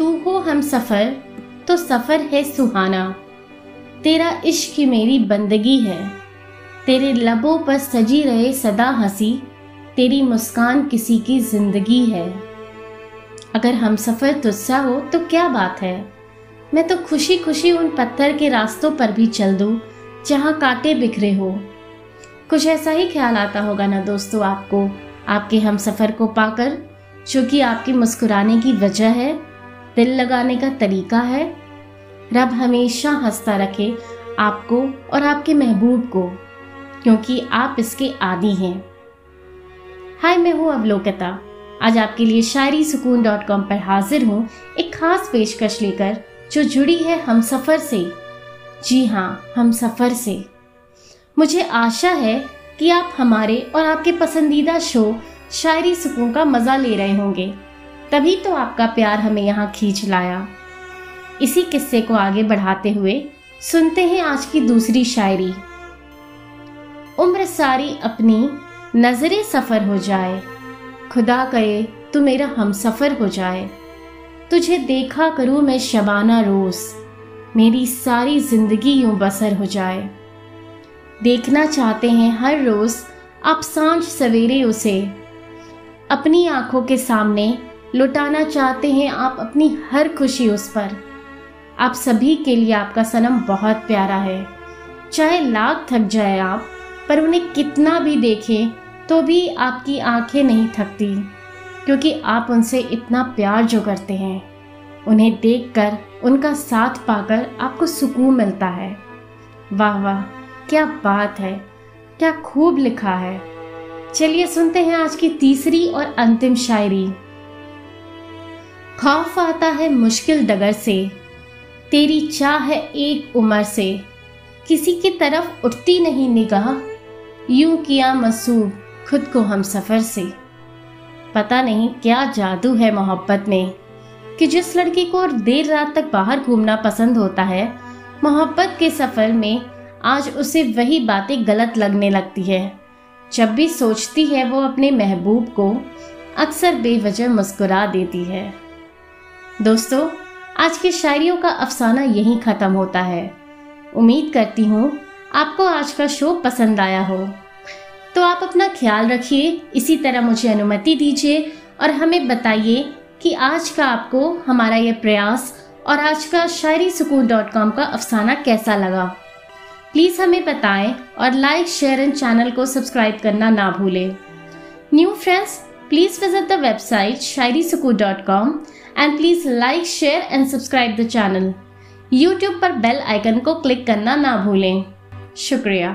तू हो हम सफ़र तो सफ़र है सुहाना। तेरा इश्क मेरी बंदगी है। तेरे लबों पर सजी रहे सदा हँसी, तेरी मुस्कान किसी की ज़िंदगी है। अगर हम सफ़र तुझसा हो तो क्या बात है? मैं तो खुशी खुशी उन पत्थर के रास्तों पर भी चल दूँ, जहाँ कांटे बिखरे हो। कुछ ऐसा ही ख्याल आता होगा ना दोस्तों आपको? आपके हम सफ़र को पाकर, जो कि आपकी मुस्कुराने की वजह है दिल लगाने का तरीका है। रब हमेशा हंसता रखे आपको और आपके महबूब को, क्योंकि आप इसके आदि हैं। हाय, मैं हूँ अवलोकता। आज आपके लिए शायरी सुकून डॉट कॉम पर हाजिर हूँ एक खास पेशकश लेकर, जो जुड़ी है हम सफ़र से। जी हाँ हम सफ़र से। मुझे आशा है कि आप हमारे और आपके पसंदीदा शो शायरी सुकून का मज़ा ले रहे होंगे। तभी तो आपका प्यार हमें यहाँ खींच लाया। इसी किस्से को आगे बढ़ाते हुए सुनते हैं आज की दूसरी शायरी। उम्र सारी अपनी नजरे सफ़र हो जाए। खुदा करे तू मेरा हम सफ़र हो जाए। तुझे देखा करूँ मैं शबाना रोज। मेरी सारी ज़िंदगी यूँ बसर हो जाए। देखना चाहते हैं हर रोज आप साँझ सवेरे उसे। अपनी आँखों के सामने लुटाना चाहते हैं आप अपनी हर खुशी उस पर। आप सभी के लिए आपका सनम बहुत प्यारा है। चाहे लाख थक जाए आप, पर उन्हें कितना भी देखें तो भी आपकी आँखें नहीं थकती, क्योंकि आप उनसे इतना प्यार जो करते हैं। उन्हें देखकर, उनका साथ पाकर आपको सुकून मिलता है। वाह वाह, क्या बात है, क्या खूब लिखा है। चलिए सुनते हैं आज की तीसरी और अंतिम शायरी। खौफ आता है मुश्किल डगर से। तेरी चाह है एक उम्र से। किसी की तरफ़ उठती नहीं निगाह। यूँ किया मसूब खुद को हम सफ़र से। पता नहीं क्या जादू है मोहब्बत में कि जिस लड़की को देर रात तक बाहर घूमना पसंद होता है, मोहब्बत के सफ़र में आज उसे वही बातें गलत लगने लगती है। जब भी सोचती है वो अपने महबूब को अक्सर बेवजह मुस्कुरा देती है। दोस्तों, आज की शायरियों का अफसाना यहीं ख़त्म होता है। उम्मीद करती हूँ, आपको आज का शो पसंद आया हो। तो आप अपना ख्याल रखिए, इसी तरह मुझे अनुमति दीजिए और हमें बताइए कि आज का आपको हमारा ये प्रयास और आज का शायरी सुकून डॉट कॉम का अफसाना कैसा लगा। प्लीज़ हमें बताएँ और लाइक, शेयर एंड चैनल को सब्सक्राइब करना ना भूलें। New friends website Shayari Sukoon dot com and please like share and subscribe the channel YouTube पर बेल आइकन को क्लिक करना ना भूलें। शुक्रिया।